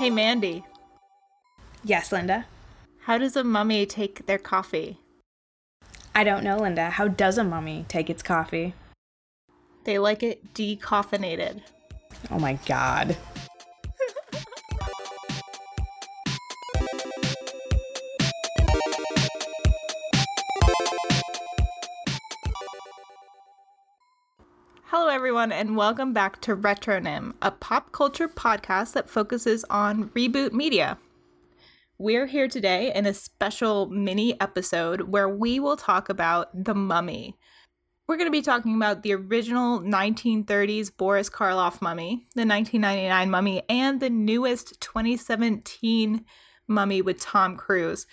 Hey, Mandy. Yes, Linda. How does a mummy take their coffee? I don't know, Linda. How does a mummy take its coffee? They like it decaffeinated. Oh my god. Everyone, and welcome back to Retronym, a pop culture podcast that focuses on reboot media. We're here today in a special mini episode where we will talk about The Mummy. We're going to be talking about the original 1930s Boris Karloff mummy, the 1999 mummy, and the newest 2017 mummy with Tom Cruise.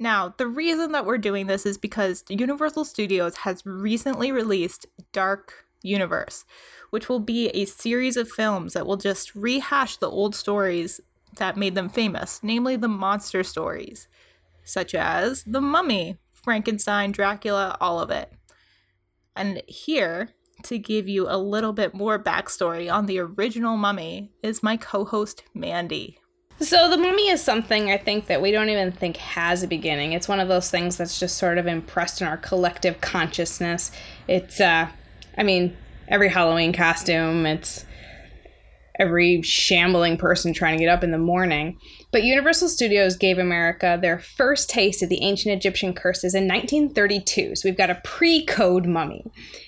Now, the reason that we're doing this is because Universal Studios has recently released Dark universe, which will be a series of films that will just rehash the old stories that made them famous, namely the monster stories, such as The Mummy, Frankenstein, Dracula, all of it. And here, to give you a little bit more backstory on the original Mummy, is my co host, Mandy. So, The Mummy is something I think that we don't even think has a beginning. It's one of those things that's just sort of impressed in our collective consciousness. It's, uh, I mean, every Halloween costume, it's every shambling person trying to get up in the morning. But Universal Studios gave America their first taste of the ancient Egyptian curses in 1932. So we've got a pre code mummy.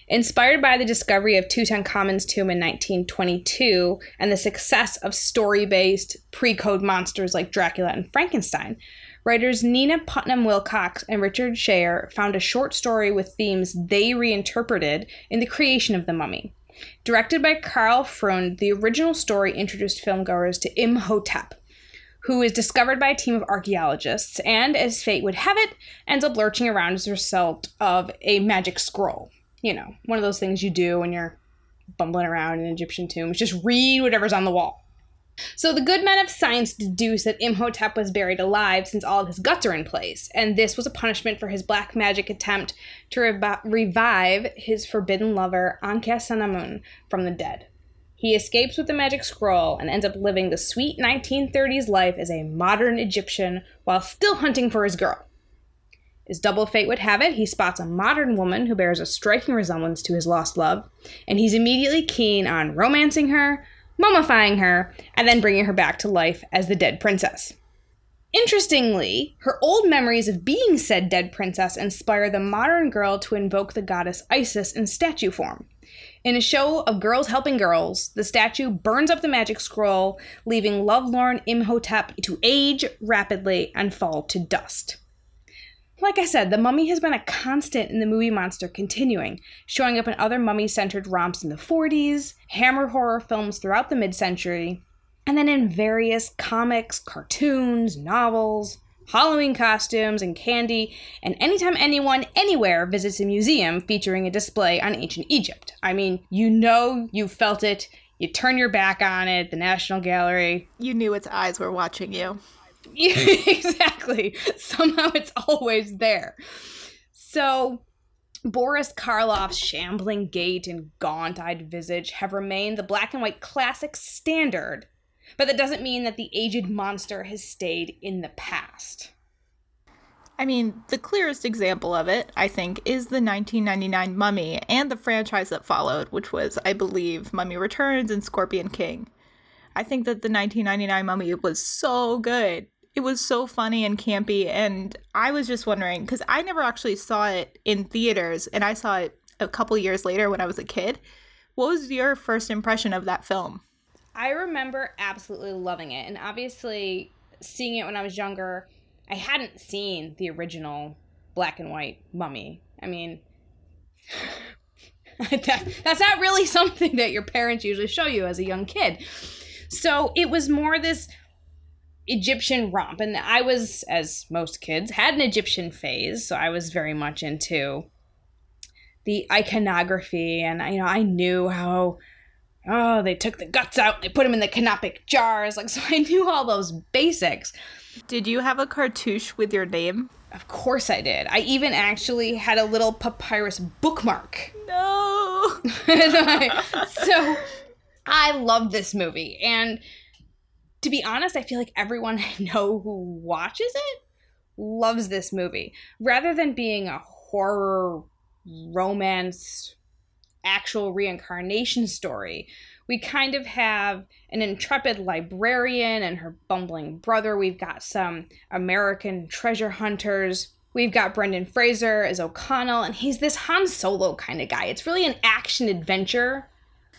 Inspired by the discovery of Tutankhamun's tomb in 1922 and the success of story based pre code monsters like Dracula and Frankenstein, Writers Nina Putnam Wilcox and Richard Schayer found a short story with themes they reinterpreted in the creation of The Mummy. Directed by Karl Freund, the original story introduced filmgoers to Imhotep, who is discovered by a team of archaeologists and, as fate would have it, ends up lurching around as a result of a magic scroll. You know, one of those things you do when you're bumbling around in an Egyptian tombs, just read whatever's on the wall. So the good men of science deduce that Imhotep was buried alive since all of his guts are in place, and this was a punishment for his black magic attempt to re- revive his forbidden lover Ankhesenamun from the dead. He escapes with the magic scroll and ends up living the sweet 1930s life as a modern Egyptian while still hunting for his girl. As double fate would have it, he spots a modern woman who bears a striking resemblance to his lost love, and he's immediately keen on romancing her, mummifying her, and then bringing her back to life as the dead princess. Interestingly, her old memories of being said dead princess inspire the modern girl to invoke the goddess Isis in statue form. In a show of girls helping girls, the statue burns up the magic scroll, leaving lovelorn Imhotep to age rapidly and fall to dust. Like I said, the mummy has been a constant in the movie monster continuing, showing up in other mummy centered romps in the 40s, hammer horror films throughout the mid century, and then in various comics, cartoons, novels, Halloween costumes, and candy, and anytime anyone anywhere visits a museum featuring a display on ancient Egypt. I mean, you know you felt it, you turn your back on it, the National Gallery. You knew its eyes were watching you. exactly. Somehow it's always there. So, Boris Karloff's shambling gait and gaunt eyed visage have remained the black and white classic standard, but that doesn't mean that the aged monster has stayed in the past. I mean, the clearest example of it, I think, is the 1999 Mummy and the franchise that followed, which was, I believe, Mummy Returns and Scorpion King. I think that the 1999 Mummy was so good it was so funny and campy and i was just wondering because i never actually saw it in theaters and i saw it a couple years later when i was a kid. What was your first impression of that film? I remember absolutely loving it and obviously seeing it when i was younger i hadn't seen the original black and white mummy. I mean that, that's not really something that your parents usually show you as a young kid. So it was more this Egyptian romp. And I was, as most kids, had an Egyptian phase. So I was very much into the iconography. And, you know, I knew how, oh, they took the guts out, they put them in the canopic jars. Like, so I knew all those basics. Did you have a cartouche with your name? Of course I did. I even actually had a little papyrus bookmark. No. so I love this movie. And to be honest, I feel like everyone I know who watches it loves this movie. Rather than being a horror romance actual reincarnation story, we kind of have an intrepid librarian and her bumbling brother. We've got some American treasure hunters. We've got Brendan Fraser as O'Connell, and he's this Han Solo kind of guy. It's really an action adventure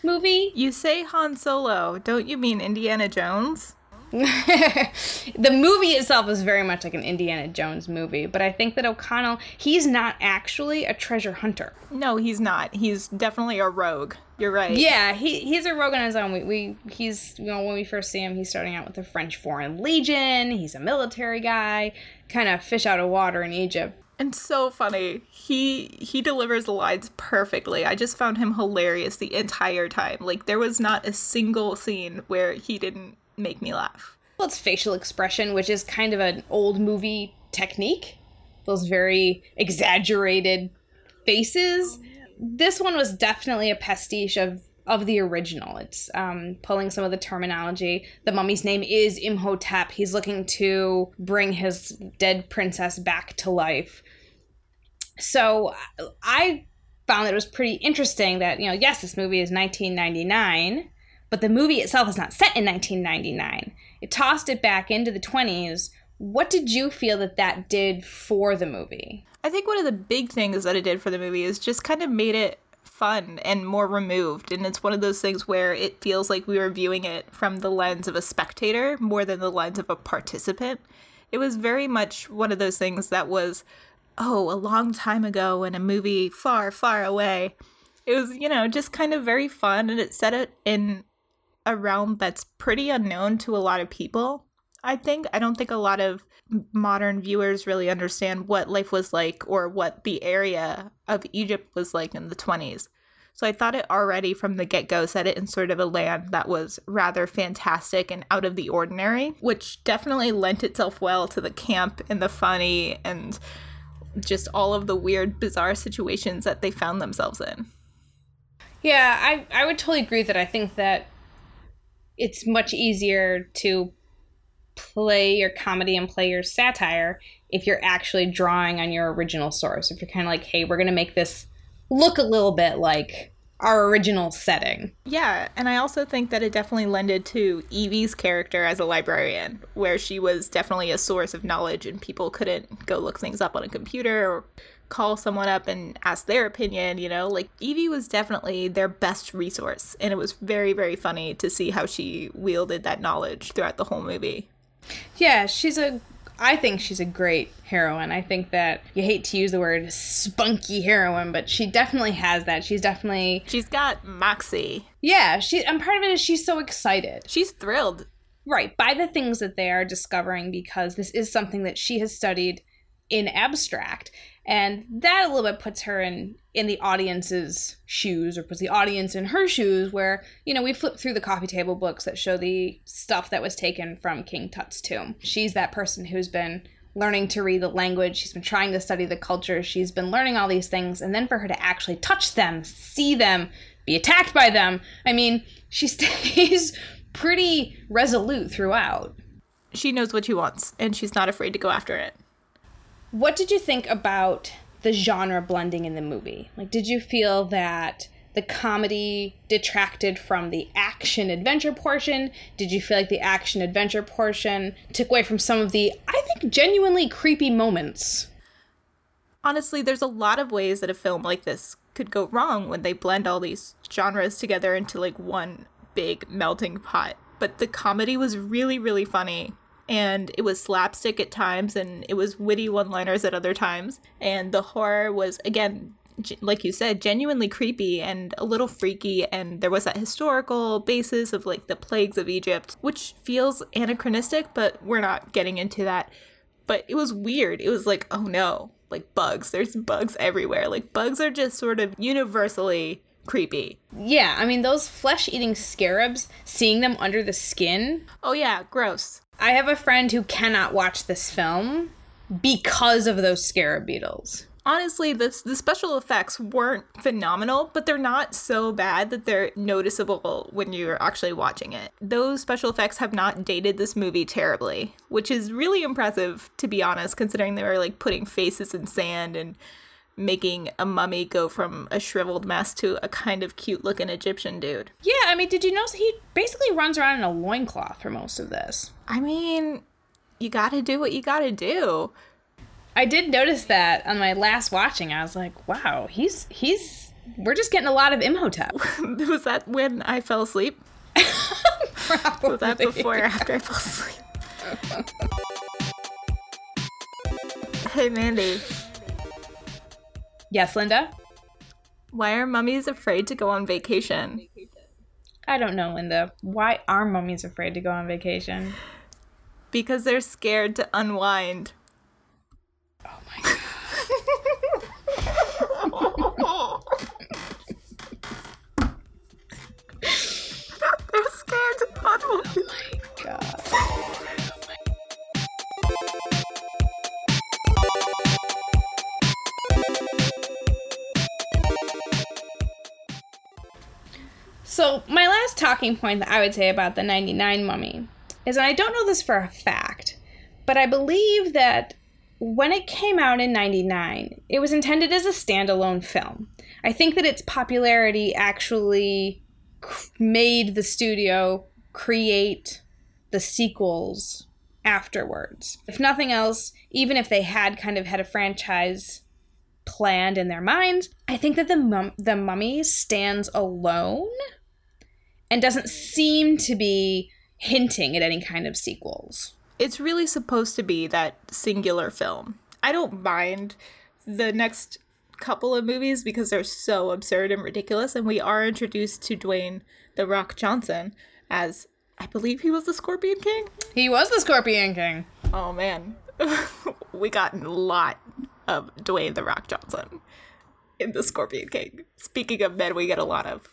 movie. You say Han Solo, don't you mean Indiana Jones? the movie itself is very much like an Indiana Jones movie, but I think that O'Connell, he's not actually a treasure hunter. No, he's not. He's definitely a rogue. You're right. Yeah, he, he's a rogue on his own. We, we he's you know when we first see him, he's starting out with the French Foreign Legion. He's a military guy, kind of fish out of water in Egypt. And so funny. He he delivers the lines perfectly. I just found him hilarious the entire time. Like there was not a single scene where he didn't make me laugh. Well, it's facial expression, which is kind of an old movie technique. Those very exaggerated faces. This one was definitely a pastiche of of the original. It's um, pulling some of the terminology. The mummy's name is Imhotep. He's looking to bring his dead princess back to life. So I found that it was pretty interesting that, you know, yes, this movie is 1999, but the movie itself is not set in 1999. It tossed it back into the 20s. What did you feel that that did for the movie? I think one of the big things that it did for the movie is just kind of made it fun and more removed. And it's one of those things where it feels like we were viewing it from the lens of a spectator more than the lens of a participant. It was very much one of those things that was, oh, a long time ago in a movie far, far away. It was, you know, just kind of very fun and it set it in a realm that's pretty unknown to a lot of people. I think I don't think a lot of modern viewers really understand what life was like or what the area of Egypt was like in the 20s. So I thought it already from the get go set it in sort of a land that was rather fantastic and out of the ordinary, which definitely lent itself well to the camp and the funny and just all of the weird, bizarre situations that they found themselves in. Yeah, I, I would totally agree that I think that it's much easier to play your comedy and play your satire if you're actually drawing on your original source. If you're kind of like, hey, we're going to make this look a little bit like our original setting. Yeah, and I also think that it definitely lended to Evie's character as a librarian, where she was definitely a source of knowledge and people couldn't go look things up on a computer or call someone up and ask their opinion, you know? Like Evie was definitely their best resource, and it was very, very funny to see how she wielded that knowledge throughout the whole movie. Yeah, she's a I think she's a great heroine. I think that you hate to use the word spunky heroine, but she definitely has that. She's definitely She's got moxie. Yeah, she and part of it is she's so excited. She's thrilled. Right, by the things that they are discovering because this is something that she has studied in abstract and that a little bit puts her in in the audience's shoes or puts the audience in her shoes where you know we flip through the coffee table books that show the stuff that was taken from king tut's tomb. She's that person who's been learning to read the language. She's been trying to study the culture. She's been learning all these things. And then for her to actually touch them see them be attacked by them i mean she stays pretty resolute throughout. She knows what she wants and she's not afraid to go after it what did you think about the genre blending in the movie? Like, did you feel that the comedy detracted from the action adventure portion? Did you feel like the action adventure portion took away from some of the, I think, genuinely creepy moments? Honestly, there's a lot of ways that a film like this could go wrong when they blend all these genres together into like one big melting pot. But the comedy was really, really funny and it was slapstick at times and it was witty one liners at other times. And the horror was, again, like you said, genuinely creepy and a little freaky. And there was that historical basis of like the plagues of Egypt, which feels anachronistic, but we're not getting into that. But it was weird. It was like, oh no, like bugs. There's bugs everywhere. Like bugs are just sort of universally creepy. Yeah, I mean, those flesh eating scarabs, seeing them under the skin. Oh, yeah, gross. I have a friend who cannot watch this film because of those scarab beetles. honestly, the, the special effects weren't phenomenal, but they're not so bad that they're noticeable when you're actually watching it. Those special effects have not dated this movie terribly, which is really impressive, to be honest, considering they were like putting faces in sand and making a mummy go from a shriveled mess to a kind of cute looking Egyptian dude. Yeah, I mean, did you notice he basically runs around in a loincloth for most of this? I mean, you gotta do what you gotta do. I did notice that on my last watching. I was like, wow, he's he's we're just getting a lot of Imhotep. Was that when I fell asleep? Probably. Was that before or after I fell asleep? hey, Mandy. Yes, Linda? Why are mummies afraid to go on vacation? I don't know, Linda. Why are mummies afraid to go on vacation? Because they're scared to unwind. Oh my god. they're scared to unwind. So, my last talking point that I would say about the 99 mummy is, and I don't know this for a fact, but I believe that when it came out in 99, it was intended as a standalone film. I think that its popularity actually made the studio create the sequels afterwards. If nothing else, even if they had kind of had a franchise planned in their minds, I think that the mum- the mummy stands alone and doesn't seem to be hinting at any kind of sequels. It's really supposed to be that singular film. I don't mind the next couple of movies because they're so absurd and ridiculous, and we are introduced to Dwayne The Rock Johnson as I believe he was the Scorpion King. He was the Scorpion King. Oh man, we got a lot of Dwayne The Rock Johnson in the Scorpion King. Speaking of men, we get a lot of.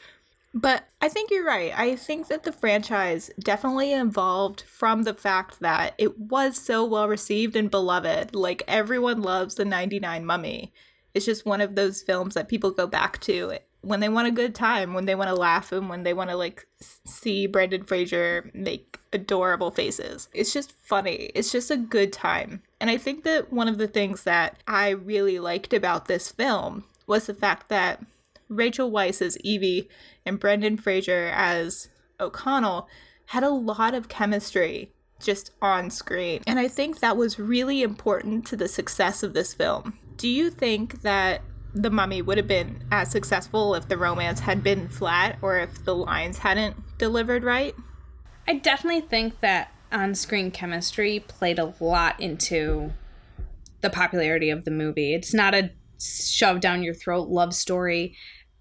But I think you're right. I think that the franchise definitely evolved from the fact that it was so well received and beloved. Like everyone loves the 99 Mummy. It's just one of those films that people go back to when they want a good time, when they want to laugh, and when they want to like see Brendan Fraser make adorable faces. It's just funny. It's just a good time. And I think that one of the things that I really liked about this film was the fact that Rachel Weisz as Evie and Brendan Fraser as O'Connell had a lot of chemistry just on screen. And I think that was really important to the success of this film. Do you think that The Mummy would have been as successful if the romance had been flat or if the lines hadn't delivered right? I definitely think that on screen chemistry played a lot into the popularity of the movie. It's not a shove down your throat love story.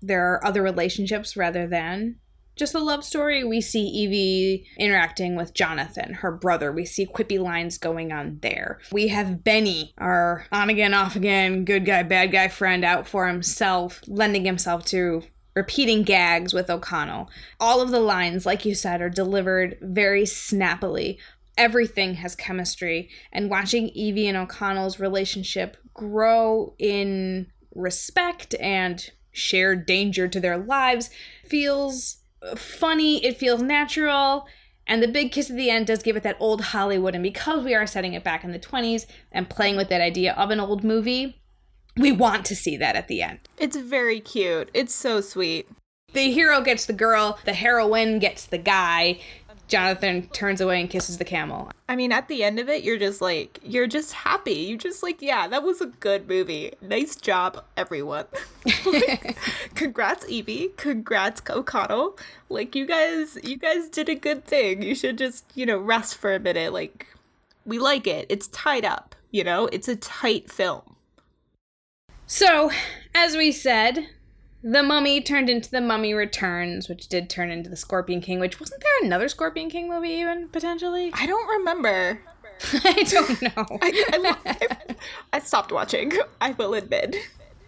There are other relationships rather than just a love story. We see Evie interacting with Jonathan, her brother. We see quippy lines going on there. We have Benny, our on again, off again, good guy, bad guy friend out for himself, lending himself to repeating gags with O'Connell. All of the lines, like you said, are delivered very snappily. Everything has chemistry, and watching Evie and O'Connell's relationship grow in respect and shared danger to their lives feels funny, it feels natural, and the big kiss at the end does give it that old Hollywood. And because we are setting it back in the 20s and playing with that idea of an old movie, we want to see that at the end. It's very cute. It's so sweet. The hero gets the girl, the heroine gets the guy. Jonathan turns away and kisses the camel. I mean, at the end of it, you're just like, you're just happy. You just like, yeah, that was a good movie. Nice job, everyone. like, congrats, Evie. Congrats, O'Connell. Like, you guys, you guys did a good thing. You should just, you know, rest for a minute. Like, we like it. It's tied up. You know, it's a tight film. So, as we said, the Mummy turned into The Mummy Returns, which did turn into The Scorpion King, which wasn't there another Scorpion King movie even, potentially? I don't remember. I don't know. I, I, I, stopped watching, I will admit.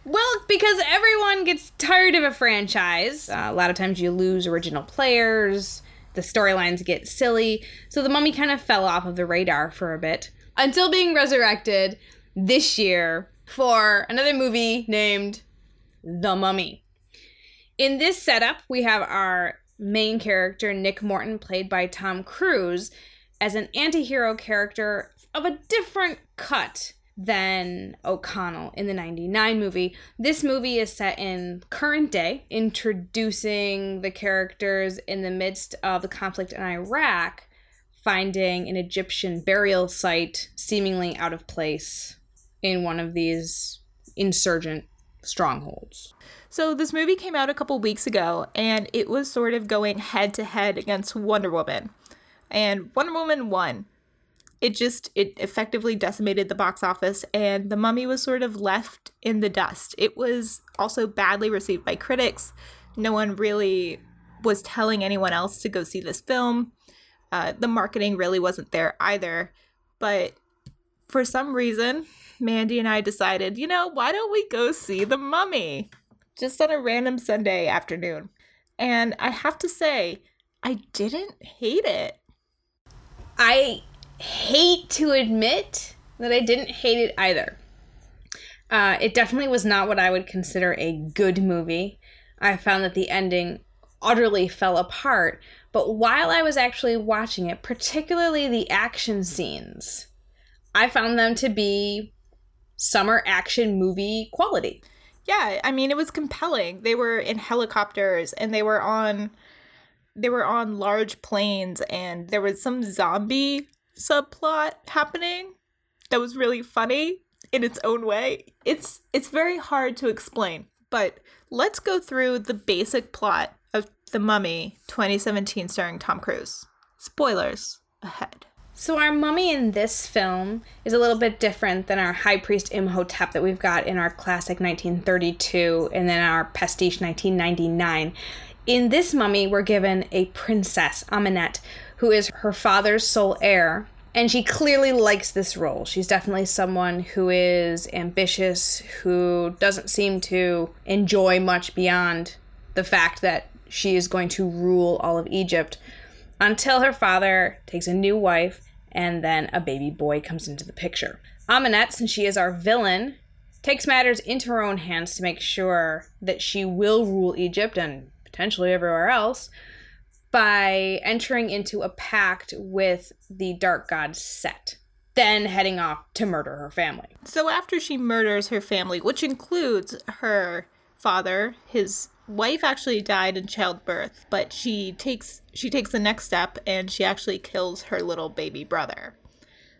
Well, because everyone gets tired of a franchise. Uh, a lot of times you lose original players, the storylines get silly, so The Mummy kind of fell off of the radar for a bit until being resurrected this year for another movie named The Mummy. In this setup, we have our main character, Nick Morton, played by Tom Cruise, as an anti hero character of a different cut than O'Connell in the 99 movie. This movie is set in current day, introducing the characters in the midst of the conflict in Iraq, finding an Egyptian burial site seemingly out of place in one of these insurgent strongholds. So this movie came out a couple weeks ago and it was sort of going head to head against Wonder Woman. And Wonder Woman won. It just it effectively decimated the box office and the mummy was sort of left in the dust. It was also badly received by critics. No one really was telling anyone else to go see this film. Uh, the marketing really wasn't there either. But for some reason mandy and i decided you know why don't we go see the mummy just on a random sunday afternoon and i have to say i didn't hate it I hate to admit that I didn't hate it either. Uh, it definitely was not what I would consider a good movie. I found that the ending utterly fell apart. But while I was actually watching it, particularly the action scenes, I found them to be summer action movie quality. Yeah, I mean it was compelling. They were in helicopters and they were on they were on large planes and there was some zombie subplot happening that was really funny in its own way. It's it's very hard to explain, but let's go through the basic plot of The Mummy 2017 starring Tom Cruise. Spoilers ahead. So our mummy in this film is a little bit different than our high priest Imhotep that we've got in our classic 1932 and then our pastiche 1999. In this mummy, we're given a princess, Ahmanet, who is her father's sole heir. And she clearly likes this role. She's definitely someone who is ambitious, who doesn't seem to enjoy much beyond the fact that she is going to rule all of Egypt until her father takes a new wife and then a baby boy comes into the picture. Ahmanet, since she is our villain, takes matters into her own hands to make sure that she will rule Egypt and potentially everywhere else by entering into a pact with the dark god Set, then heading off to murder her family. So after she murders her family, which includes her father, his wife actually died in childbirth, but she takes she takes the next step and she actually kills her little baby brother.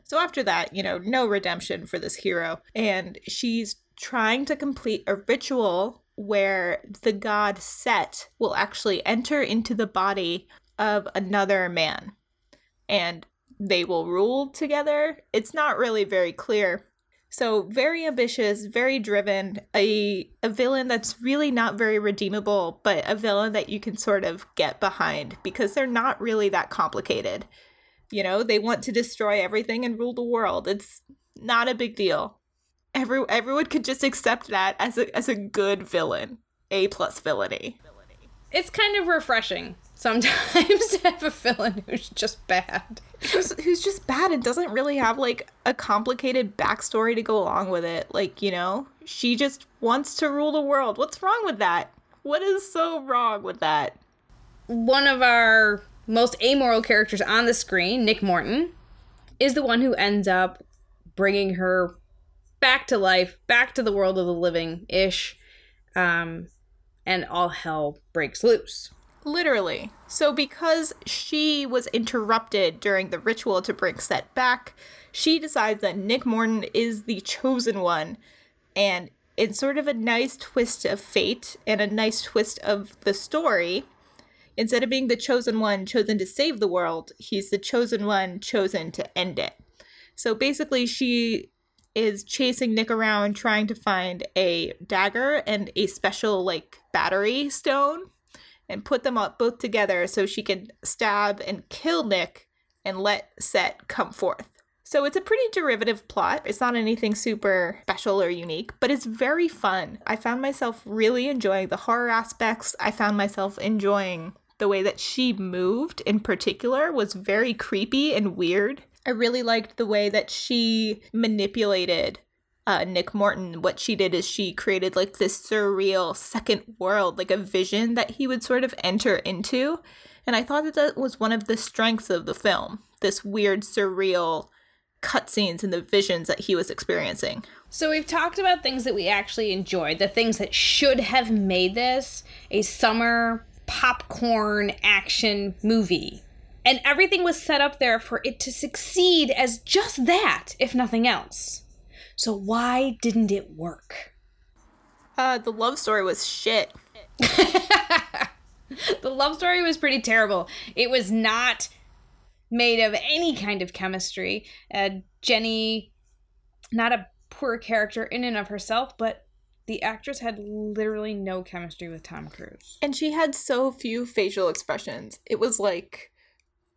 So after that, you know, no redemption for this hero and she's trying to complete a ritual where the god Set will actually enter into the body of another man and they will rule together. It's not really very clear. So, very ambitious, very driven, a, a villain that's really not very redeemable, but a villain that you can sort of get behind because they're not really that complicated. You know, they want to destroy everything and rule the world. It's not a big deal. Every, everyone could just accept that as a, as a good villain, A plus villainy. It's kind of refreshing sometimes to have a villain who's just bad. Who's, who's just bad and doesn't really have like a complicated backstory to go along with it. Like, you know, she just wants to rule the world. What's wrong with that? What is so wrong with that? One of our most amoral characters on the screen, Nick Morton, is the one who ends up bringing her back to life, back to the world of the living ish. Um, and all hell breaks loose. Literally. So, because she was interrupted during the ritual to bring Set back, she decides that Nick Morton is the chosen one. And in sort of a nice twist of fate and a nice twist of the story, instead of being the chosen one chosen to save the world, he's the chosen one chosen to end it. So basically, she is chasing Nick around trying to find a dagger and a special, like, battery stone and put them up both together so she can stab and kill Nick and let Set come forth. So it's a pretty derivative plot. It's not anything super special or unique, but it's very fun. I found myself really enjoying the horror aspects. I found myself enjoying the way that she moved in particular was very creepy and weird. I really liked the way that she manipulated uh, Nick Morton, what she did is she created like this surreal second world, like a vision that he would sort of enter into. And I thought that that was one of the strengths of the film this weird, surreal cutscenes and the visions that he was experiencing. So we've talked about things that we actually enjoyed, the things that should have made this a summer popcorn action movie. And everything was set up there for it to succeed as just that, if nothing else. So why didn't it work? Uh, the love story was shit. the love story was pretty terrible. It was not made of any kind of chemistry. Uh, Jenny, not a poor character in and of herself, but the actress had literally no chemistry with Tom Cruise. And she had so few facial expressions. It was like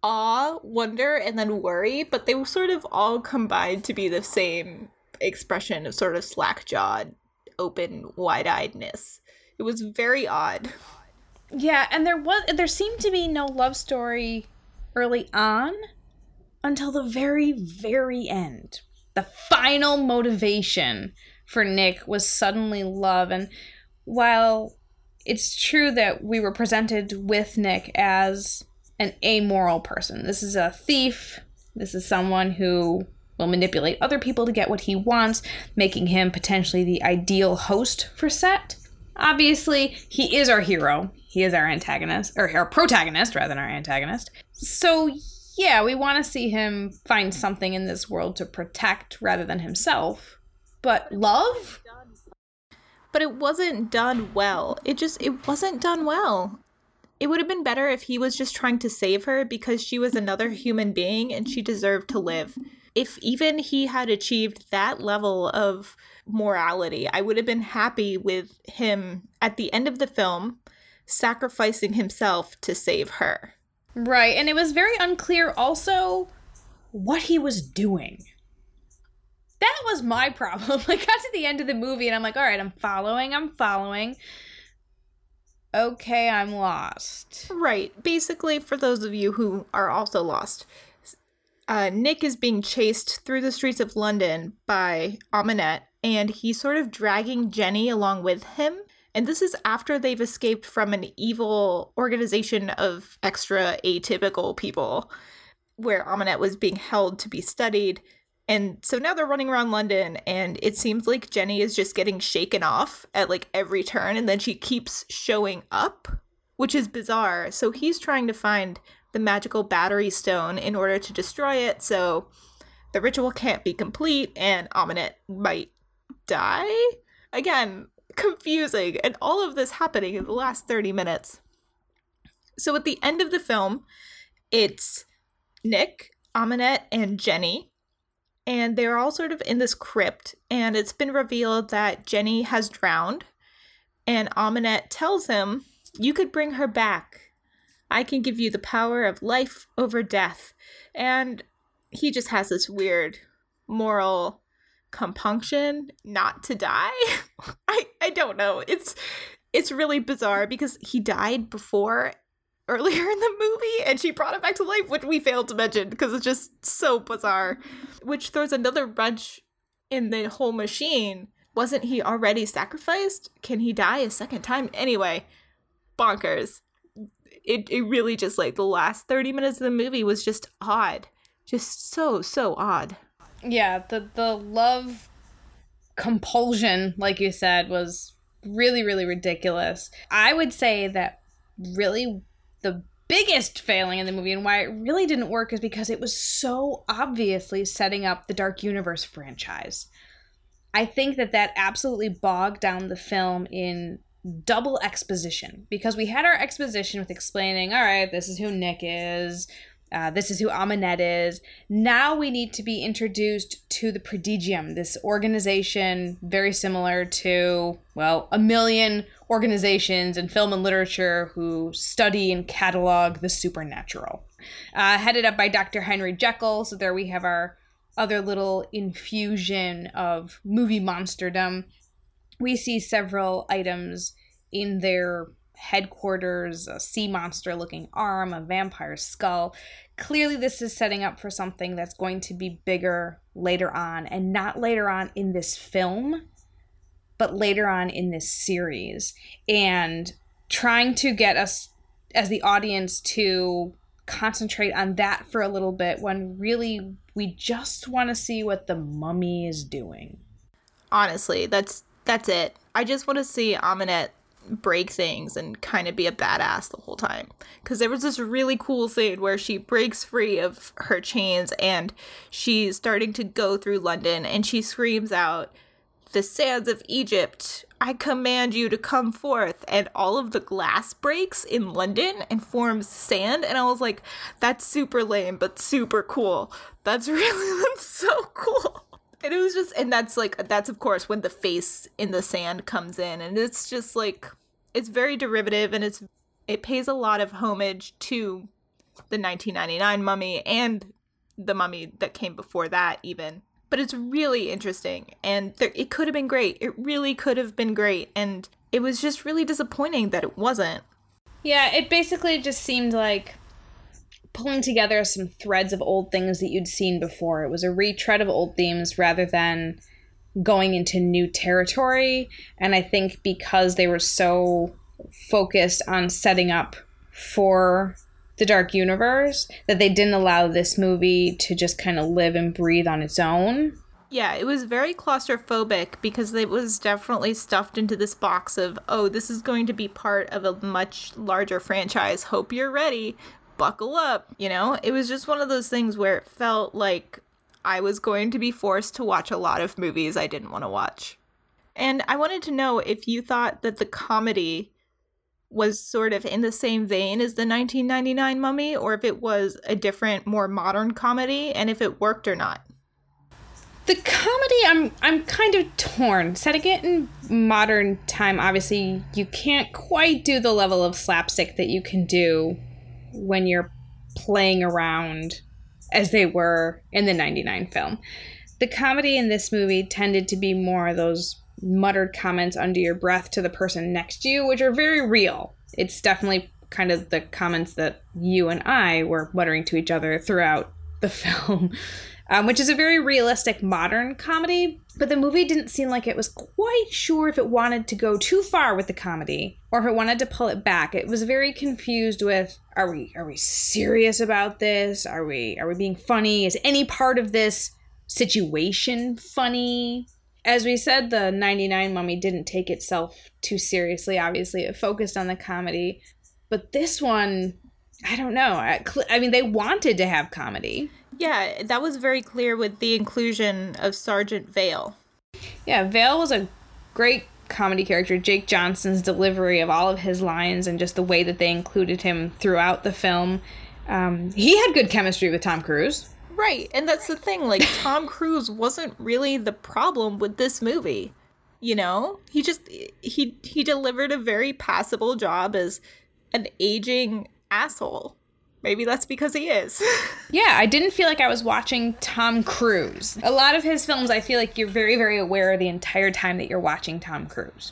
awe, wonder, and then worry, but they were sort of all combined to be the same expression of sort of slack jawed, open, wide eyedness. It was very odd. Yeah, and there was there seemed to be no love story early on until the very, very end. The final motivation for Nick was suddenly love. And while it's true that we were presented with Nick as an amoral person, this is a thief, this is someone who will manipulate other people to get what he wants, making him potentially the ideal host for Set. Obviously, he is our hero. He is our antagonist, or our protagonist rather than our antagonist. So, yeah, we want to see him find something in this world to protect rather than himself. But love? But it wasn't done well. It just, it wasn't done well. It would have been better if he was just trying to save her because she was another human being and she deserved to live. If even he had achieved that level of morality, I would have been happy with him at the end of the film sacrificing himself to save her. Right. And it was very unclear also what he was doing. That was my problem. I got to the end of the movie and I'm like, all right, I'm following, I'm following. Okay, I'm lost. Right. Basically, for those of you who are also lost, uh, Nick is being chased through the streets of London by Ahmanet, and he's sort of dragging Jenny along with him. And this is after they've escaped from an evil organization of extra atypical people where Ahmanet was being held to be studied. And so now they're running around London, and it seems like Jenny is just getting shaken off at like every turn, and then she keeps showing up, which is bizarre. So he's trying to find the magical battery stone in order to destroy it, so the ritual can't be complete, and Ahmanet might die. Again, confusing. And all of this happening in the last 30 minutes. So at the end of the film, it's Nick, Ahmanet, and Jenny. And they're all sort of in this crypt. And it's been revealed that Jenny has drowned. And Ahmanet tells him, You could bring her back. I can give you the power of life over death. And he just has this weird moral compunction not to die. I I don't know. It's it's really bizarre because he died before earlier in the movie and she brought him back to life, which we failed to mention because it's just so bizarre. Which throws another wrench in the whole machine. Wasn't he already sacrificed? Can he die a second time? Anyway, bonkers. It it really just like the last 30 minutes of the movie was just odd. Just so, so odd. Yeah the the love compulsion like you said was really really ridiculous. I would say that really the biggest failing in the movie and why it really didn't work is because it was so obviously setting up the dark universe franchise. I think that that absolutely bogged down the film in double exposition because we had our exposition with explaining all right this is who nick is uh, this is who Ahmanet is. Now we need to be introduced to the Prodigium, this organization very similar to, well, a million organizations in film and literature who study and catalog the supernatural. Uh, headed up by Dr. Henry Jekyll. So there we have our other little infusion of movie monsterdom. We see several items in their headquarters, a sea monster looking arm, a vampire skull. Clearly, this is setting up for something that's going to be bigger later on, and not later on in this film, but later on in this series. And trying to get us as the audience to concentrate on that for a little bit when really we just want to see what the mummy is doing. Honestly, that's that's it. I just want to see Ahmanet break things and kind of be a badass the whole time. Because there was this really cool scene where she breaks free of her chains and she's starting to go through London and she screams out, The sands of Egypt I command you to come forth. And all of the glass breaks in London and forms sand. And I was like, that's super lame, but super cool. That's really that's so cool. And it was just, and that's like, that's of course when the face in the sand comes in. And it's just like, it's very derivative and it's, it pays a lot of homage to the 1999 mummy and the mummy that came before that, even but it's really interesting and there, it could have been great it really could have been great and it was just really disappointing that it wasn't yeah it basically just seemed like pulling together some threads of old things that you'd seen before it was a retread of old themes rather than going into new territory and i think because they were so focused on setting up for the dark universe that they didn't allow this movie to just kind of live and breathe on its own. Yeah, it was very claustrophobic because it was definitely stuffed into this box of, oh, this is going to be part of a much larger franchise. Hope you're ready. Buckle up. You know, it was just one of those things where it felt like I was going to be forced to watch a lot of movies I didn't want to watch. And I wanted to know if you thought that the comedy was sort of in the same vein as the 1999 Mummy, or if it was a different, more modern comedy, and if it worked or not. The comedy, I'm I'm kind of torn. Setting it in modern time, obviously, you can't quite do the level of slapstick that you can do when you're playing around as they were in the 99 film. The comedy in this movie tended to be more those muttered comments under your breath to the person next to you, which are very real. It's definitely kind of the comments that you and I were muttering to each other throughout the film, um, which is a very realistic modern comedy. But the movie didn't seem like it was quite sure if it wanted to go too far with the comedy or if it wanted to pull it back. It was very confused with are we are we serious about this? Are we are we being funny? Is any part of this situation funny? as we said, the 99 Mummy didn't take itself too seriously. Obviously, it focused on the comedy. But this one, I don't know. I, I mean, they wanted to have comedy. Yeah, that was very clear with the inclusion of Sergeant Vail. Yeah, Vail was a great comedy character. Jake Johnson's delivery of all of his lines and just the way that they included him throughout the film. Um, he had good chemistry with Tom Cruise. Right. And that's the thing. Like, Tom Cruise wasn't really the problem with this movie. You know? He just, he, he delivered a very passable job as an aging asshole. Maybe that's because he is. yeah, I didn't feel like I was watching Tom Cruise. A lot of his films, I feel like you're very, very aware the entire time that you're watching Tom Cruise.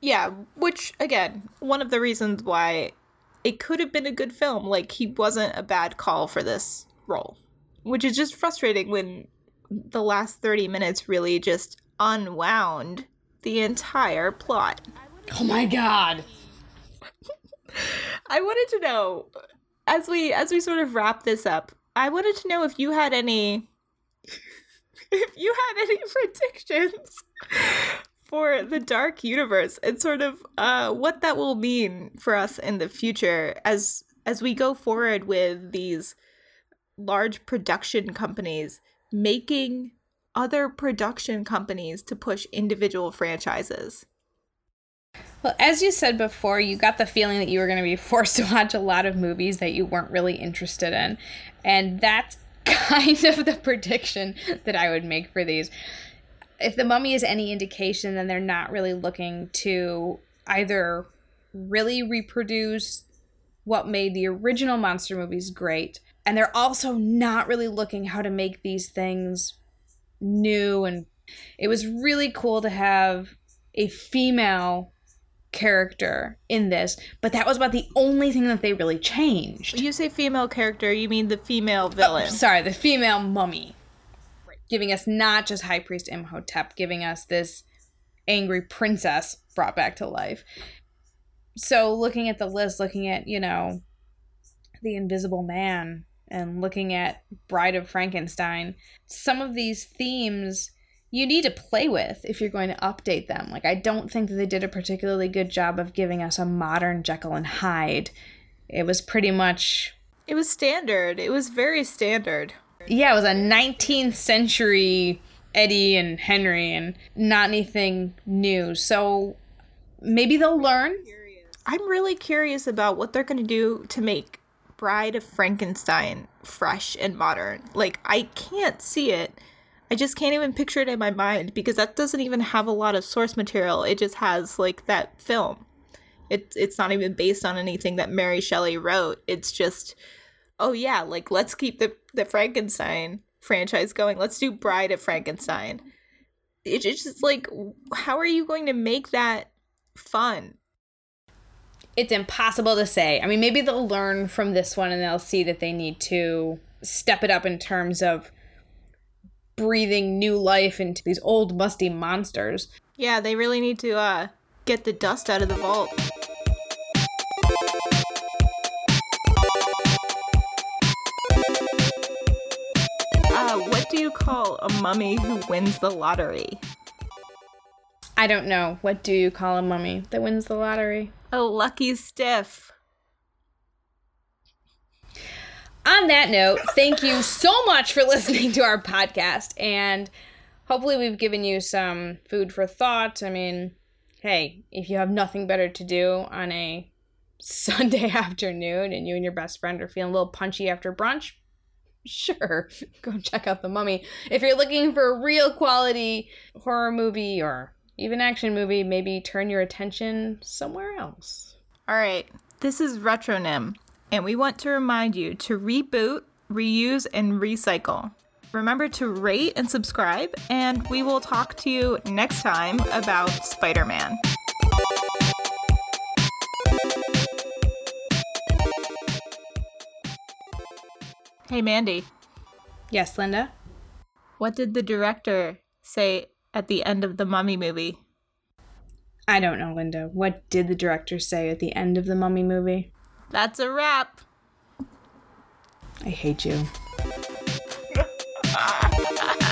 Yeah, which, again, one of the reasons why it could have been a good film. Like, he wasn't a bad call for this role which is just frustrating when the last 30 minutes really just unwound the entire plot. Oh my god. I wanted to know as we as we sort of wrap this up, I wanted to know if you had any if you had any predictions for the dark universe and sort of uh, what that will mean for us in the future as as we go forward with these large production companies making other production companies to push individual franchises. Well, as you said before, you got the feeling that you were going to be forced to watch a lot of movies that you weren't really interested in. And that's kind of the prediction that I would make for these. If the mummy is any indication, then they're not really looking to either really reproduce what made the original monster movies great and they're also not really looking how to make these things new and it was really cool to have a female character in this, but that was about the only thing that they really changed. You say female character, you mean the female oh, villain. Oh, sorry, the female mummy. Giving us not just High Priest Imhotep, giving us this angry princess brought back to life. So, looking at the list, looking at, you know, The Invisible Man and looking at Bride of Frankenstein, some of these themes you need to play with if you're going to update them. Like, I don't think that they did a particularly good job of giving us a modern Jekyll and Hyde. It was pretty much. It was standard. It was very standard. Yeah, it was a 19th century Eddie and Henry and not anything new. So maybe they'll learn. I'm really curious about what they're going to do to make Bride of Frankenstein fresh and modern. Like, I can't see it I just can't even picture it in my mind because that doesn't even have a lot of source material. It just has like that film. It's it's not even based on anything that Mary Shelley wrote. It's just oh yeah, like let's keep the the Frankenstein franchise going. Let's do Bride of Frankenstein. It's just like how are you going to make that fun? It's impossible to say. I mean, maybe they'll learn from this one and they'll see that they need to step it up in terms of breathing new life into these old musty monsters. Yeah, they really need to uh, get the dust out of the vault. Uh, what do you call a mummy who wins the lottery? I don't know. What do you call a mummy that wins the lottery? A lucky stiff on that note, thank you so much for listening to our podcast. And hopefully, we've given you some food for thought. I mean, hey, if you have nothing better to do on a Sunday afternoon and you and your best friend are feeling a little punchy after brunch, sure, go check out The Mummy. If you're looking for a real quality horror movie or even action movie, maybe turn your attention somewhere else. All right, this is Retronym and we want to remind you to reboot, reuse, and recycle. Remember to rate and subscribe, and we will talk to you next time about Spider Man. Hey, Mandy. Yes, Linda? What did the director say at the end of the Mummy movie? I don't know, Linda. What did the director say at the end of the Mummy movie? That's a wrap. I hate you.